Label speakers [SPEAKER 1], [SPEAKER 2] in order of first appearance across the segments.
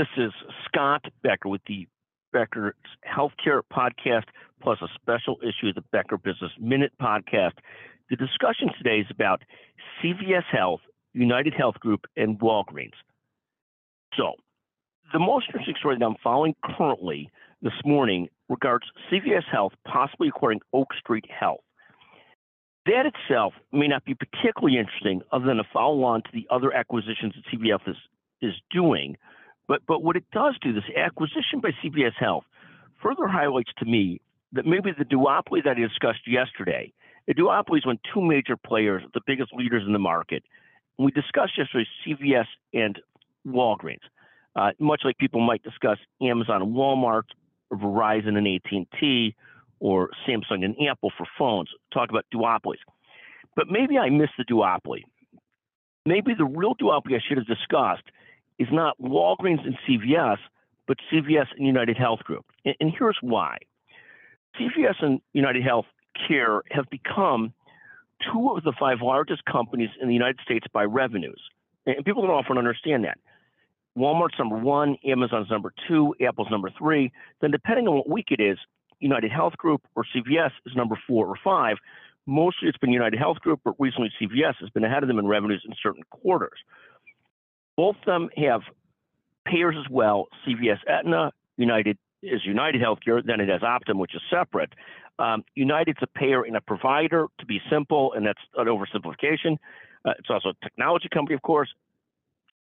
[SPEAKER 1] This is Scott Becker with the Becker's Healthcare Podcast, plus a special issue of the Becker Business Minute Podcast. The discussion today is about CVS Health, United Health Group, and Walgreens. So, the most interesting story that I'm following currently this morning regards CVS Health possibly acquiring Oak Street Health. That itself may not be particularly interesting, other than a follow on to the other acquisitions that CVS is, is doing. But, but what it does do, this acquisition by CVS Health, further highlights to me that maybe the duopoly that I discussed yesterday, a duopoly is when two major players, the biggest leaders in the market, we discussed yesterday CVS and Walgreens, uh, much like people might discuss Amazon and Walmart, or Verizon and AT&T, or Samsung and Apple for phones. Talk about duopolies. But maybe I missed the duopoly. Maybe the real duopoly I should have discussed is not Walgreens and CVS, but CVS and United Health Group. And, and here's why. CVS and United Health Care have become two of the five largest companies in the United States by revenues. And people don't often understand that. Walmart's number one, Amazon's number two, Apple's number three. Then, depending on what week it is, United Health Group or CVS is number four or five. Mostly it's been United Health Group, but recently CVS has been ahead of them in revenues in certain quarters. Both of them have payers as well. CVS Aetna, United is United Healthcare, then it has Optum, which is separate. Um, United's a payer and a provider, to be simple, and that's an oversimplification. Uh, it's also a technology company, of course.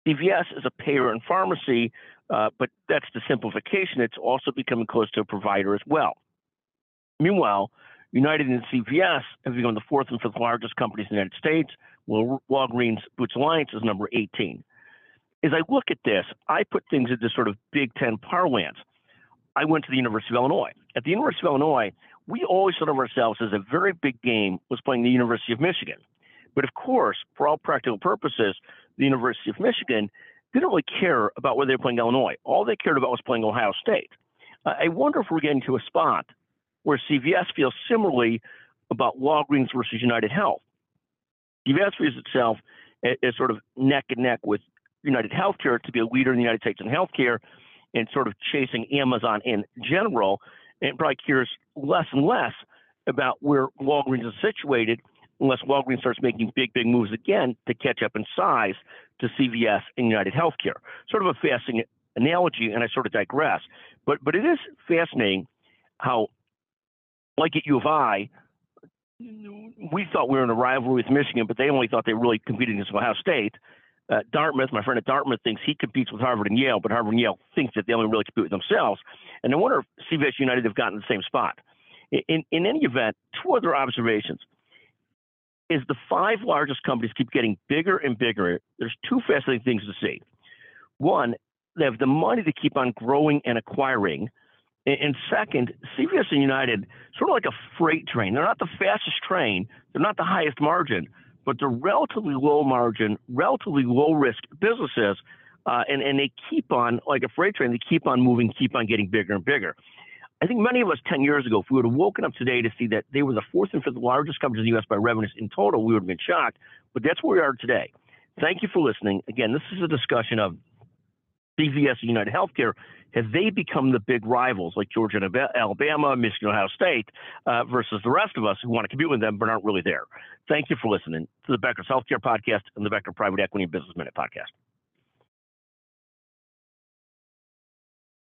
[SPEAKER 1] CVS is a payer and pharmacy, uh, but that's the simplification. It's also becoming close to a provider as well. Meanwhile, United and CVS have become the fourth and fifth largest companies in the United States, while Walgreens Boots Alliance is number 18. As I look at this, I put things into sort of Big Ten parlance. I went to the University of Illinois. At the University of Illinois, we always thought of ourselves as a very big game was playing the University of Michigan. But of course, for all practical purposes, the University of Michigan didn't really care about whether they were playing Illinois. All they cared about was playing Ohio State. Uh, I wonder if we're getting to a spot where CVS feels similarly about Walgreens versus United Health. CVS views itself as sort of neck and neck with United Healthcare to be a leader in the United States in healthcare and sort of chasing Amazon in general, and probably cares less and less about where Walgreens is situated unless Walgreens starts making big, big moves again to catch up in size to CVS and United Healthcare. Sort of a fascinating analogy, and I sort of digress. But but it is fascinating how like at U of I, we thought we were in a rivalry with Michigan, but they only thought they were really competed against Ohio State. Uh, Dartmouth, my friend at Dartmouth thinks he competes with Harvard and Yale, but Harvard and Yale thinks that they only really compete with themselves. And I wonder if CVS United have gotten the same spot. In, in any event, two other observations. Is the five largest companies keep getting bigger and bigger, there's two fascinating things to see. One, they have the money to keep on growing and acquiring and second, CVS and United, sort of like a freight train. They're not the fastest train, they're not the highest margin, but they're relatively low margin, relatively low risk businesses. Uh, and, and they keep on, like a freight train, they keep on moving, keep on getting bigger and bigger. I think many of us 10 years ago, if we would have woken up today to see that they were the fourth and fifth largest companies in the U.S. by revenues in total, we would have been shocked. But that's where we are today. Thank you for listening. Again, this is a discussion of CVS and United Healthcare, have they become the big rivals like Georgia and Alabama, Michigan, Ohio State, uh, versus the rest of us who want to compete with them but aren't really there? Thank you for listening to the Becker's Healthcare Podcast and the Becker Private Equity and Business Minute Podcast.